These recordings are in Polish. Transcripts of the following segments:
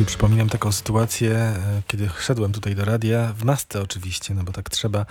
sobie przypominam taką sytuację, e, kiedy szedłem tutaj do radia, w masce oczywiście, no bo tak trzeba.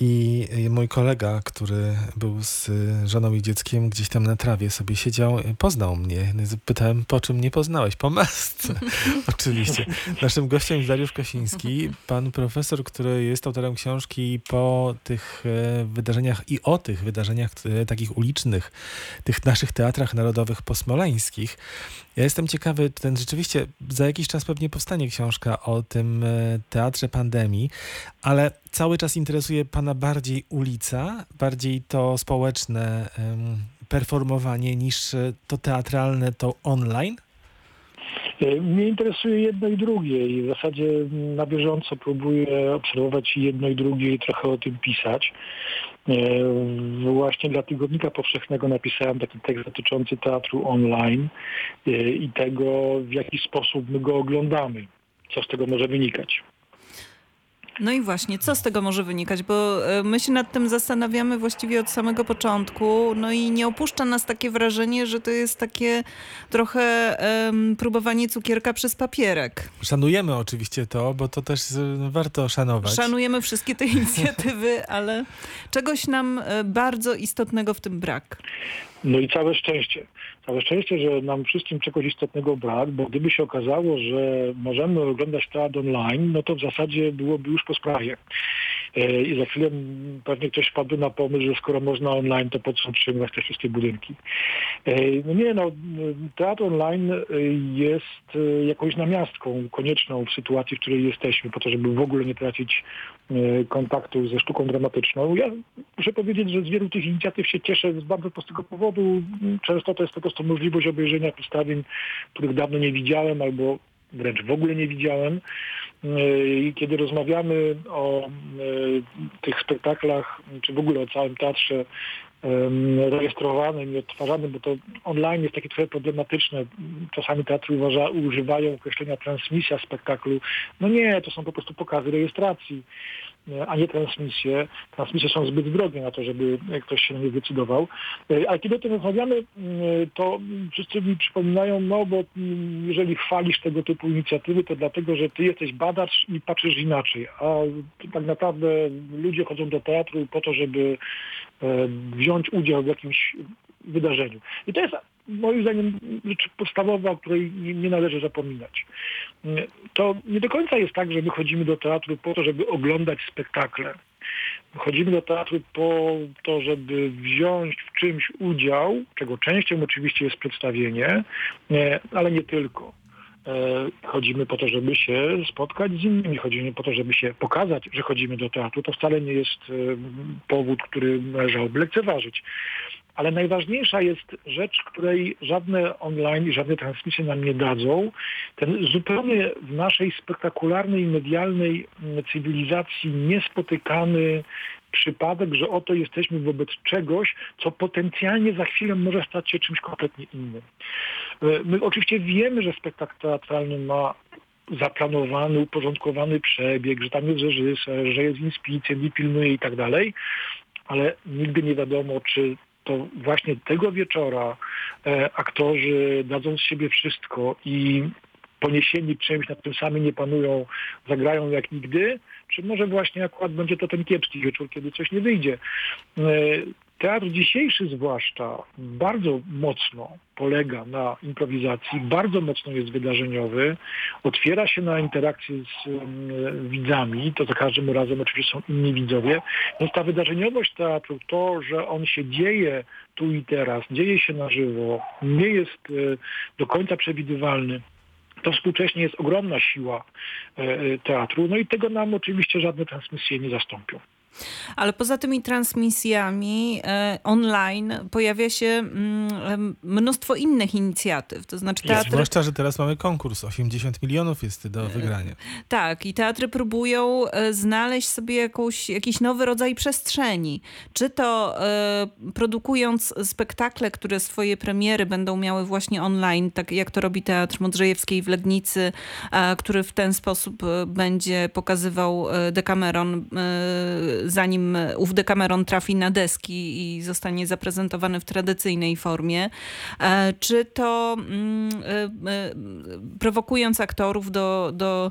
I mój kolega, który był z żoną i dzieckiem, gdzieś tam na trawie sobie siedział, poznał mnie. No pytałem, po czym nie poznałeś? Po masce. Oczywiście. Naszym gościem jest Dariusz Kosiński, pan profesor, który jest autorem książki po tych e, wydarzeniach i o tych wydarzeniach e, takich ulicznych, tych naszych teatrach narodowych posmoleńskich. Ja jestem ciekawy, ten rzeczywiście za jakiś czas pewnie powstanie książka o tym e, teatrze pandemii, ale cały czas interesuje Pana bardziej ulica, bardziej to społeczne performowanie niż to teatralne, to online? E, mnie interesuje jedno i drugie i w zasadzie na bieżąco próbuję obserwować jedno i drugie i trochę o tym pisać. E, właśnie dla Tygodnika Powszechnego napisałem taki tekst dotyczący teatru online e, i tego, w jaki sposób my go oglądamy, co z tego może wynikać. No i właśnie, co z tego może wynikać? Bo e, my się nad tym zastanawiamy właściwie od samego początku, no i nie opuszcza nas takie wrażenie, że to jest takie trochę um, próbowanie cukierka przez papierek. Szanujemy oczywiście to, bo to też no, warto szanować. Szanujemy wszystkie te inicjatywy, ale czegoś nam e, bardzo istotnego w tym brak. No i całe szczęście. Całe szczęście, że nam wszystkim czegoś istotnego brak, bo gdyby się okazało, że możemy oglądać teatr online, no to w zasadzie byłoby już po sprawie. E, I za chwilę pewnie ktoś wpadł na pomysł, że skoro można online, to po co utrzymywać te wszystkie budynki. E, no nie, no teatr online e, jest jakąś namiastką konieczną w sytuacji, w której jesteśmy, po to, żeby w ogóle nie tracić kontaktu ze sztuką dramatyczną. Ja muszę powiedzieć, że z wielu tych inicjatyw się cieszę z bardzo prostego powodu. Często to jest po prostu możliwość obejrzenia przedstawień, których dawno nie widziałem albo wręcz w ogóle nie widziałem. I kiedy rozmawiamy o tych spektaklach, czy w ogóle o całym teatrze rejestrowanym i odtwarzanym, bo to online jest takie trochę problematyczne. Czasami teatry uważa, używają określenia transmisja spektaklu. No nie, to są po prostu pokazy rejestracji. E, a nie transmisje. Transmisje są zbyt drogie na to, żeby ktoś się na nie zdecydował. E, ale kiedy o tym rozmawiamy, e, to wszyscy mi przypominają, no bo jeżeli chwalisz tego typu inicjatywy, to dlatego, że ty jesteś badacz i patrzysz inaczej. A tak naprawdę ludzie chodzą do teatru po to, żeby wziąć udział w jakimś wydarzeniu. I to jest moim zdaniem rzecz podstawowa, o której nie, nie, należy zapominać. To nie do końca jest tak, że my chodzimy do teatru po to, żeby oglądać spektakle. Chodzimy do teatru po to, żeby wziąć w czymś udział, czego częścią oczywiście jest przedstawienie, ale nie tylko. E, chodzimy po to, żeby się spotkać z innymi, chodzimy po to, żeby się pokazać, że chodzimy do teatru. To wcale nie jest e, powód, który należałoby lekceważyć. Ale najważniejsza jest rzecz, której żadne online i żadne transmisje nam nie dadzą. Ten zupełnie w naszej spektakularnej, medialnej mm, cywilizacji niespotykany przypadek, że oto jesteśmy wobec czegoś, co potencjalnie za chwilę może stać się czymś kompletnie innym. E, my oczywiście wiemy, że spektakl teatralny ma zaplanowany, uporządkowany przebieg, że tam jest reżyser, że jest inspicjent i pilnuje i tak dalej, ale nigdy nie wiadomo, czy to właśnie tego wieczora e, aktorzy dadzą z siebie wszystko i poniesieni czymś, nad tym sami nie panują, zagrają jak nigdy, czy może właśnie akurat będzie to ten kiepski wieczór, kiedy coś nie wyjdzie. E, teatr dzisiejszy zwłaszcza bardzo mocno polega na improwizacji, bardzo mocno jest wydarzeniowy, otwiera się na interakcję z um, widzami, to za każdym razem oczywiście są inni widzowie, więc ta wydarzeniowość teatru, to, że on się dzieje tu i teraz, dzieje się na żywo, nie jest e, do końca przewidywalny, to współcześnie jest ogromna siła e, e, teatru, no i tego nam oczywiście żadne transmisje nie zastąpią. Ale poza tymi transmisjami e, online pojawia się mm, mnóstwo innych inicjatyw. To znaczy teatry... Zwłaszcza, że teraz mamy konkurs. 80 milionów jest do wygrania. Tak, i teatry próbują znaleźć sobie jakąś, jakiś nowy rodzaj przestrzeni. Czy to produkując spektakle, które swoje premiery będą miały właśnie online, tak jak to robi Teatr Modrzejewskiej w Legnicy, który w ten sposób będzie pokazywał Decameron zanim ów Decameron trafi na deski i zostanie zaprezentowany w tradycyjnej formie. E, Czy to mm, e, e, prowokując aktorów do, do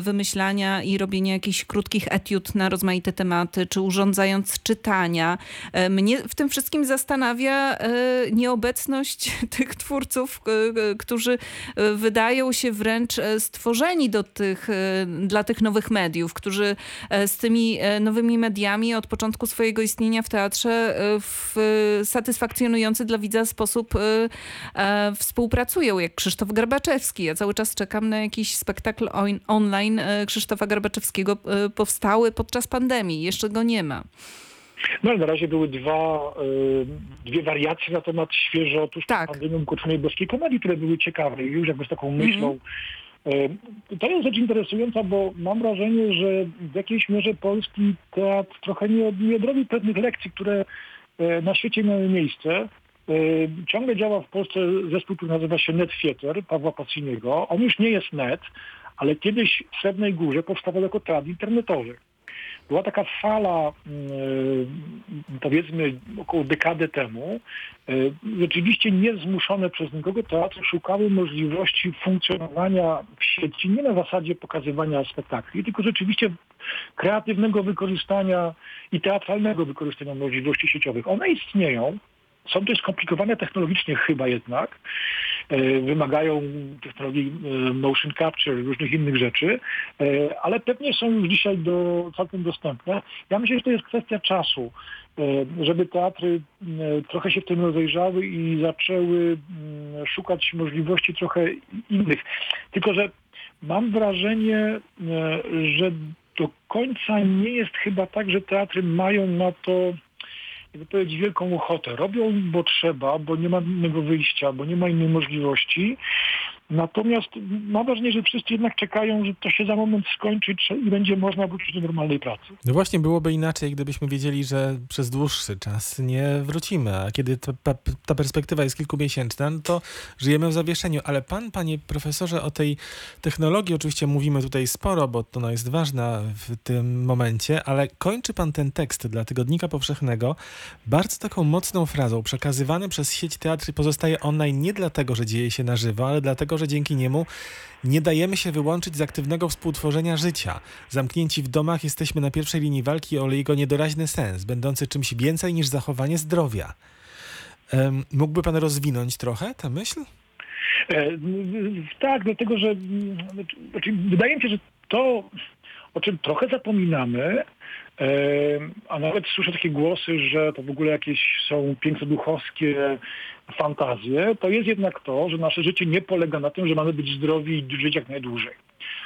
wymyślania i robienia jakichś krótkich etiud na rozmaite tematy, czy urządzając czytania. Mnie w tym wszystkim zastanawia nieobecność tych twórców, którzy wydają się wręcz stworzeni do tych, dla tych nowych mediów, którzy z tymi e, mediami od początku swojego istnienia w teatrze e, w e, satysfakcjonujący dla widza sposób e, e, współpracują, jak Krzysztof Garbaczewski. Ja cały czas czekam na jakiś spektakl on, online Krzysztofa Garbaczewskiego powstały podczas pandemii. Jeszcze go nie ma. No ale na razie były dwa, y, dwie wariacje na temat świeżo tuż Tak. pandemią ukończonej boskiej komedii, które były ciekawe i już jakby z taką myślą. Y, To jest rzecz interesująca, bo mam wrażenie, że w jakiejś mierze polski teatr trochę nie, nie pewnych lekcji, które y, na świecie miały miejsce. Y, Ciągle działa w Polsce zespół, który nazywa się Net Theater Pawła Paciniego. On już nie jest net, ale kiedyś w Srebrnej Górze powstawał jako teatr internetowy była taka fala, mm, powiedzmy około dekadę temu, y, rzeczywiście niezmuszone przez nikogo teatry szukały możliwości funkcjonowania w sieci nie na zasadzie pokazywania spektakli, tylko rzeczywiście kreatywnego wykorzystania i teatralnego wykorzystania możliwości sieciowych. One istnieją, są dość skomplikowane technologicznie chyba jednak, e, wymagają technologii e, motion capture, różnych innych rzeczy, e, ale pewnie są już dzisiaj do, całkiem dostępne. Ja myślę, że to jest kwestia czasu, żeby teatry trochę się w tym rozejrzały i zaczęły mm, szukać możliwości trochę innych. Tylko, że mam wrażenie, że do końca nie jest chyba tak, że teatry mają na to jakby powiedzieć, wielką ochotę. Robią, bo trzeba, bo nie ma innego wyjścia, bo nie ma innej możliwości. Natomiast mam wrażenie, że wszyscy jednak czekają, że to się za moment skończy i będzie można wrócić do normalnej pracy. No właśnie byłoby inaczej, gdybyśmy wiedzieli, że przez dłuższy czas nie wrócimy, a kiedy ta, ta, perspektywa jest kilkumiesięczna, no to żyjemy w zawieszeniu. Ale pan, panie profesorze, o tej technologii oczywiście mówimy tutaj sporo, bo to ona jest ważna w tym momencie, ale kończy pan ten tekst dla Tygodnika Powszechnego bardzo taką mocną frazą. Przekazywany przez sieć teatry pozostaje online nie dlatego, że dzieje się na żywo, ale dlatego, że dzięki niemu nie dajemy się wyłączyć z aktywnego współtworzenia życia. Zamknięci w domach jesteśmy na pierwszej linii walki o jego niedoraźny sens, będący czymś więcej niż zachowanie zdrowia. Mógłby pan rozwinąć trochę tę myśl? E, Tak, dlatego że znaczy, wydaje mi się, że to, o czym trochę zapominamy, a nawet słyszę takie głosy, że to w ogóle jakieś są pięknoduchowskie fantazje, to jest jednak to, że nasze życie nie polega na tym, że mamy być zdrowi i żyć jak najdłużej.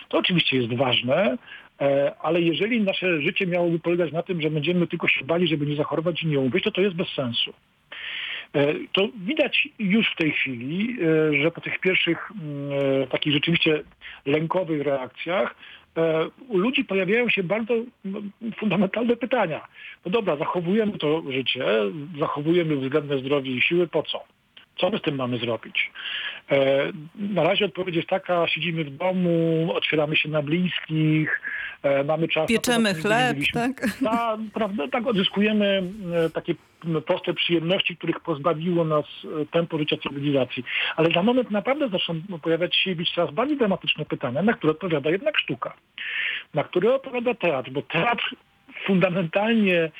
To oczywiście jest ważne, e, ale jeżeli nasze życie miałoby polegać na tym, że będziemy tylko się bali, żeby nie zachorować i nie umrzeć, to to jest bez sensu. E, To widać już w tej chwili, e, że po tych pierwszych mm, takich rzeczywiście lękowych reakcjach u ludzi pojawiają się bardzo fundamentalne pytania. No dobra, zachowujemy to życie, zachowujemy względne zdrowie i siły, po co? Co my z tym mamy zrobić? E, Na razie odpowiedź jest taka, siedzimy w domu, otwieramy się na bliskich, e, mamy czas... na to, Pieczemy na co chleb, tak? Ta, prawda, tak odzyskujemy e, takie proste przyjemności, których pozbawiło nas e, tempo życia cywilizacji. Ale za moment naprawdę zaczną pojawiać się i być coraz bardziej dramatyczne pytania, na które odpowiada jednak sztuka, na które odpowiada teatr, bo teatr fundamentalnie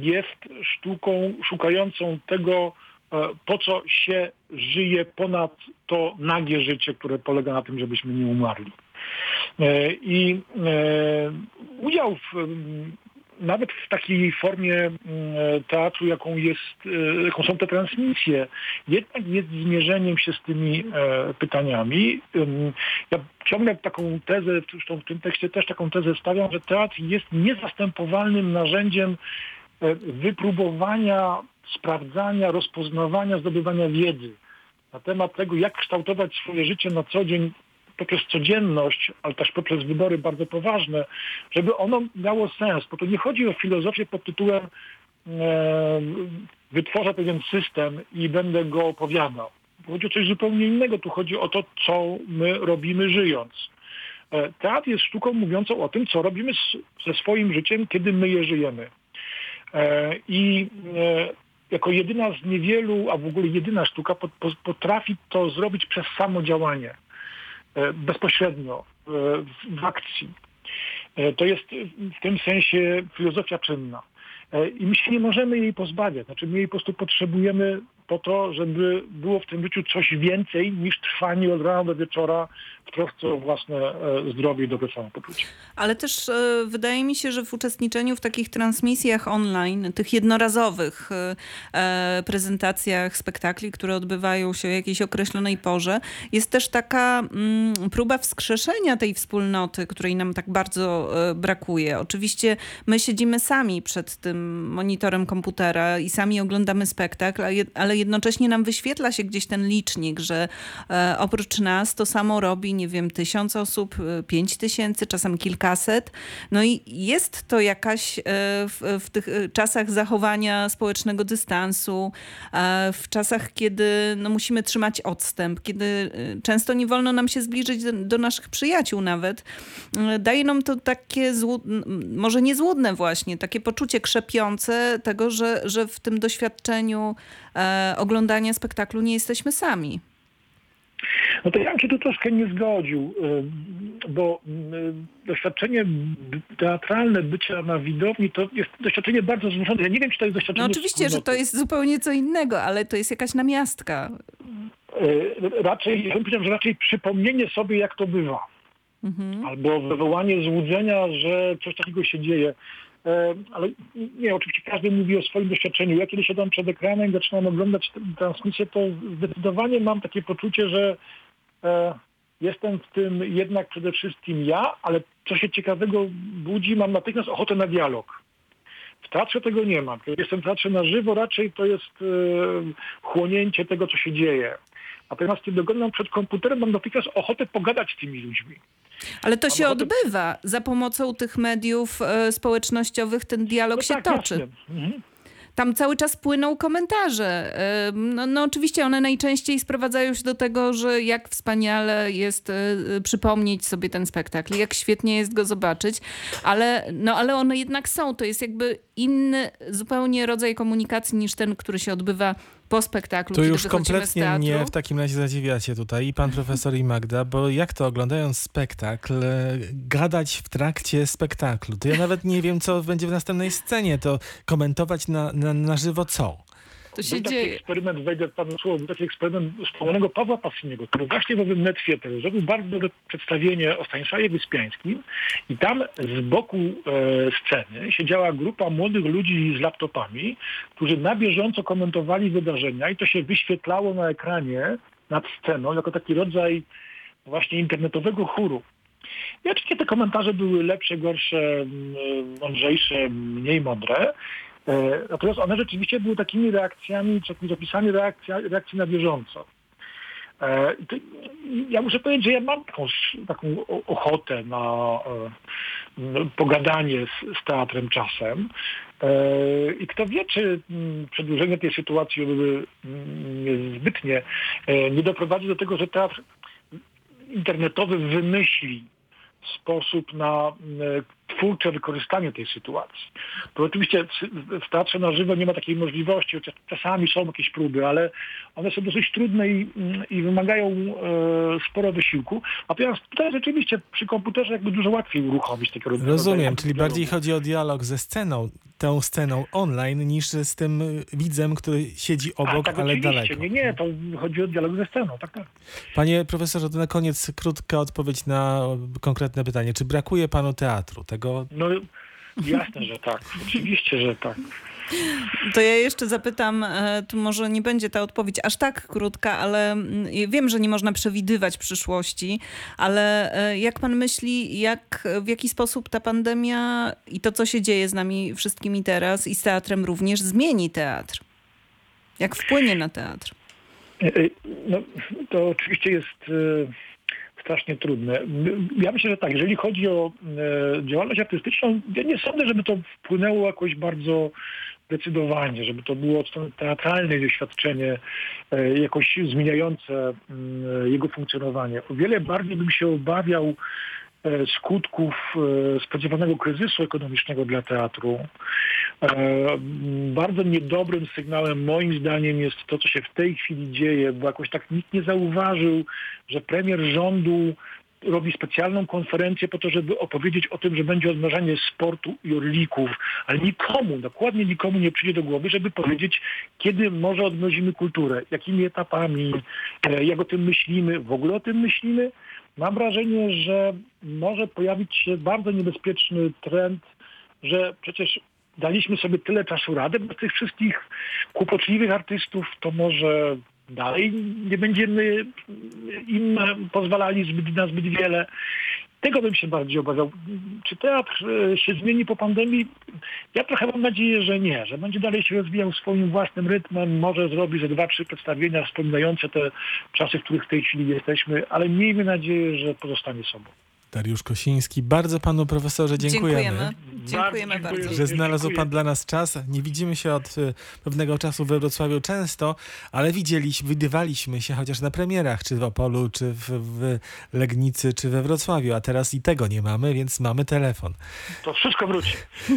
jest sztuką szukającą tego, e, po co się żyje ponad to nagie życie, które polega na tym, żebyśmy nie umarli. E, I udział w, nawet w takiej formie m, teatru, jaką, jest, e, jaką są te transmisje, jednak jest zmierzeniem się z tymi e, pytaniami. Ja ciągle taką tezę, zresztą w tym tekście też taką tezę stawiam, że teatr jest niezastępowalnym narzędziem e, wypróbowania, sprawdzania, rozpoznawania, zdobywania wiedzy na temat tego, jak kształtować swoje życie na co dzień poprzez codzienność, ale też poprzez wybory bardzo poważne, żeby ono miało sens. Bo to nie chodzi o filozofię pod tytułem e, wytworzę pewien system i będę go opowiadał. Chodzi o coś zupełnie innego. Tu chodzi o to, co my robimy żyjąc. E, Teatr jest sztuką mówiącą o tym, co robimy z, ze swoim życiem, kiedy my je żyjemy. E, I e, jako jedyna z niewielu, a w ogóle jedyna sztuka pot- po- potrafi to zrobić przez samo działanie, bezpośrednio, e, w- akcji. E, To jest w tym sensie filozofia czynna. E, I my się nie możemy jej pozbawiać. Znaczy my jej po prostu potrzebujemy po to, żeby było w tym życiu coś więcej niż trwanie od rana do wieczora w trosce o własne e, zdrowie i dobre samopoczucie. Ale też e, wydaje mi się, że w uczestniczeniu w takich transmisjach online, tych jednorazowych e, prezentacjach spektakli, które odbywają się o jakiejś określonej porze, jest też taka mm, próba wskrzeszenia tej wspólnoty, której nam tak bardzo brakuje. Oczywiście my siedzimy sami przed tym monitorem komputera i sami oglądamy spektakl, ale jednocześnie nam wyświetla się gdzieś ten licznik, że e, oprócz nas to samo robi, nie wiem, tysiąc osób, e, pięć tysięcy, czasem kilkaset. No i jest to jakaś e, w, w tych e, czasach zachowania społecznego dystansu, e, w czasach, kiedy no, musimy trzymać odstęp, kiedy e, często nie wolno nam się zbliżyć do, do naszych przyjaciół nawet, daje nam to takie, może nie złudne właśnie, takie poczucie krzepiące tego, że, że w tym doświadczeniu oglądania spektaklu nie jesteśmy sami. No to ja bym się tu troszkę nie zgodził, y, bo y, doświadczenie teatralne bycia na widowni to jest doświadczenie bardzo złożone. Ja nie wiem, czy to jest doświadczenie No oczywiście, że to jest zupełnie co innego, ale to jest jakaś namiastka. Y, Raczej, ja bym powiedział, że raczej przypomnienie sobie, jak to bywa. Mhm. albo wywołanie złudzenia, że coś takiego się dzieje. Ale nie, oczywiście każdy mówi o swoim doświadczeniu. Ja kiedy siadam przed ekranem i zaczynam oglądać transmisję, to zdecydowanie mam takie poczucie, że e, jestem w tym jednak przede wszystkim ja, ale co się ciekawego budzi, mam natychmiast ochotę na dialog. W teatrze tego nie mam. Kiedy jestem w teatrze na żywo, raczej to jest e, chłonięcie tego, co się dzieje. Natomiast kiedy oglądam przed komputerem, mam natychmiast ochotę pogadać z tymi ludźmi. Ale to się odbywa. Za pomocą tych mediów e, społecznościowych ten dialog No się tak, toczy. Mhm. Tam cały czas płyną komentarze. E, No, no oczywiście one najczęściej sprowadzają się do tego, że jak wspaniale jest e, przypomnieć sobie ten spektakl, jak świetnie jest go zobaczyć, ale, no, ale one jednak są. To jest jakby inny zupełnie rodzaj komunikacji niż ten, który się odbywa po spektaklu. Tu kiedy już kompletnie teatru. mnie w takim razie zadziwiacie tutaj i pan profesor i Magda, bo jak to oglądając spektakl, e, gadać w trakcie spektaklu? To ja nawet nie wiem, co będzie w następnej scenie, to komentować na, na, na żywo co? To się Był taki dzieje. eksperyment, wejdę panu słowo, był taki eksperyment wspomnianego Pawła Pasiniego, który właśnie w owym Netfieter zrobił bardzo dobre przedstawienie o Stanisławie Wyspiańskim i tam z boku e, sceny siedziała grupa młodych ludzi z laptopami, którzy na bieżąco komentowali wydarzenia i to się wyświetlało na ekranie nad sceną jako taki rodzaj właśnie internetowego chóru. I oczywiście te komentarze były lepsze, gorsze, m, mądrzejsze, mniej mądre. E, Natomiast one rzeczywiście były takimi reakcjami, takimi zapisami reakcji, reakcji na bieżąco. E, Ja muszę powiedzieć, że ja mam taką, taką ochotę na e, pogadanie z, z teatrem czasem. I kto wie, czy przedłużenie tej sytuacji mm, zbytnie nie doprowadzi do tego, że teatr internetowy wymyśli sposób na twórcze wykorzystanie tej sytuacji. To oczywiście w- teatrze na żywo nie ma takiej możliwości, chociaż czasami są jakieś próby, ale one są dosyć trudne i, i wymagają e, sporo wysiłku. Natomiast tutaj rzeczywiście przy komputerze jakby dużo łatwiej uruchomić takie rodzaju Rozumiem, czyli bardziej chodzi o dialog ze sceną, tą sceną online, niż z tym widzem, który siedzi A, obok, tak, ale daleko. Nie, nie, to chodzi o dialog ze sceną, tak, tak. Panie profesorze, to na koniec krótka odpowiedź na konkretne pytanie. Czy brakuje panu teatru? Tego No jasne, że tak. Oczywiście, że tak. To ja jeszcze zapytam, e, tu może nie będzie ta odpowiedź aż tak krótka, ale mm, wiem, że nie można przewidywać przyszłości, ale e, jak pan myśli, jak, w jaki sposób ta pandemia i to, co się dzieje z nami wszystkimi teraz i z teatrem również, zmieni teatr? Jak wpłynie na teatr? E, No, to oczywiście jest strasznie trudne. Ja myślę, że tak, jeżeli chodzi o e, działalność artystyczną, ja nie sądzę, żeby to wpłynęło jakoś bardzo zdecydowanie, żeby to było od strony doświadczenie e, jakoś zmieniające mm, jego funkcjonowanie. O wiele bardziej bym się obawiał e, skutków e, spodziewanego kryzysu ekonomicznego dla teatru. E, Bardzo niedobrym sygnałem moim zdaniem jest to, co się w tej chwili dzieje, bo jakoś tak nikt nie zauważył, że premier rządu robi specjalną konferencję po to, żeby opowiedzieć o tym, że będzie odmrażanie sportu i orlików, ale nikomu, dokładnie nikomu nie przyjdzie do głowy, żeby powiedzieć, kiedy może odmrozimy kulturę, jakimi etapami, e, jak o tym myślimy, w ogóle o tym myślimy. Mam wrażenie, że może pojawić się bardzo niebezpieczny trend, że przecież daliśmy sobie tyle czasu radę bez tych wszystkich kłopotliwych artystów, to może dalej nie będziemy im pozwalali zbyt, na zbyt wiele. Tego bym się bardziej obawiał. Czy teatr e, się zmieni po pandemii? Ja trochę mam nadzieję, że nie, że będzie dalej się rozwijał swoim własnym rytmem, może zrobi ze dwa, trzy przedstawienia wspominające te czasy, w których w tej chwili jesteśmy, ale miejmy nadzieję, że pozostanie sobą. Dariusz Kosiński, bardzo panu profesorze dziękujemy. Dziękujemy, dziękujemy Bardzo bardzo. Że znalazł Dziękuję. pan dla nas czas. Nie widzimy się od y, pewnego czasu we Wrocławiu często, ale widzieliśmy, widywaliśmy się chociaż na premierach, czy w Opolu, czy w, w Legnicy, czy we Wrocławiu, a teraz i tego nie mamy, więc mamy telefon. To wszystko wróci.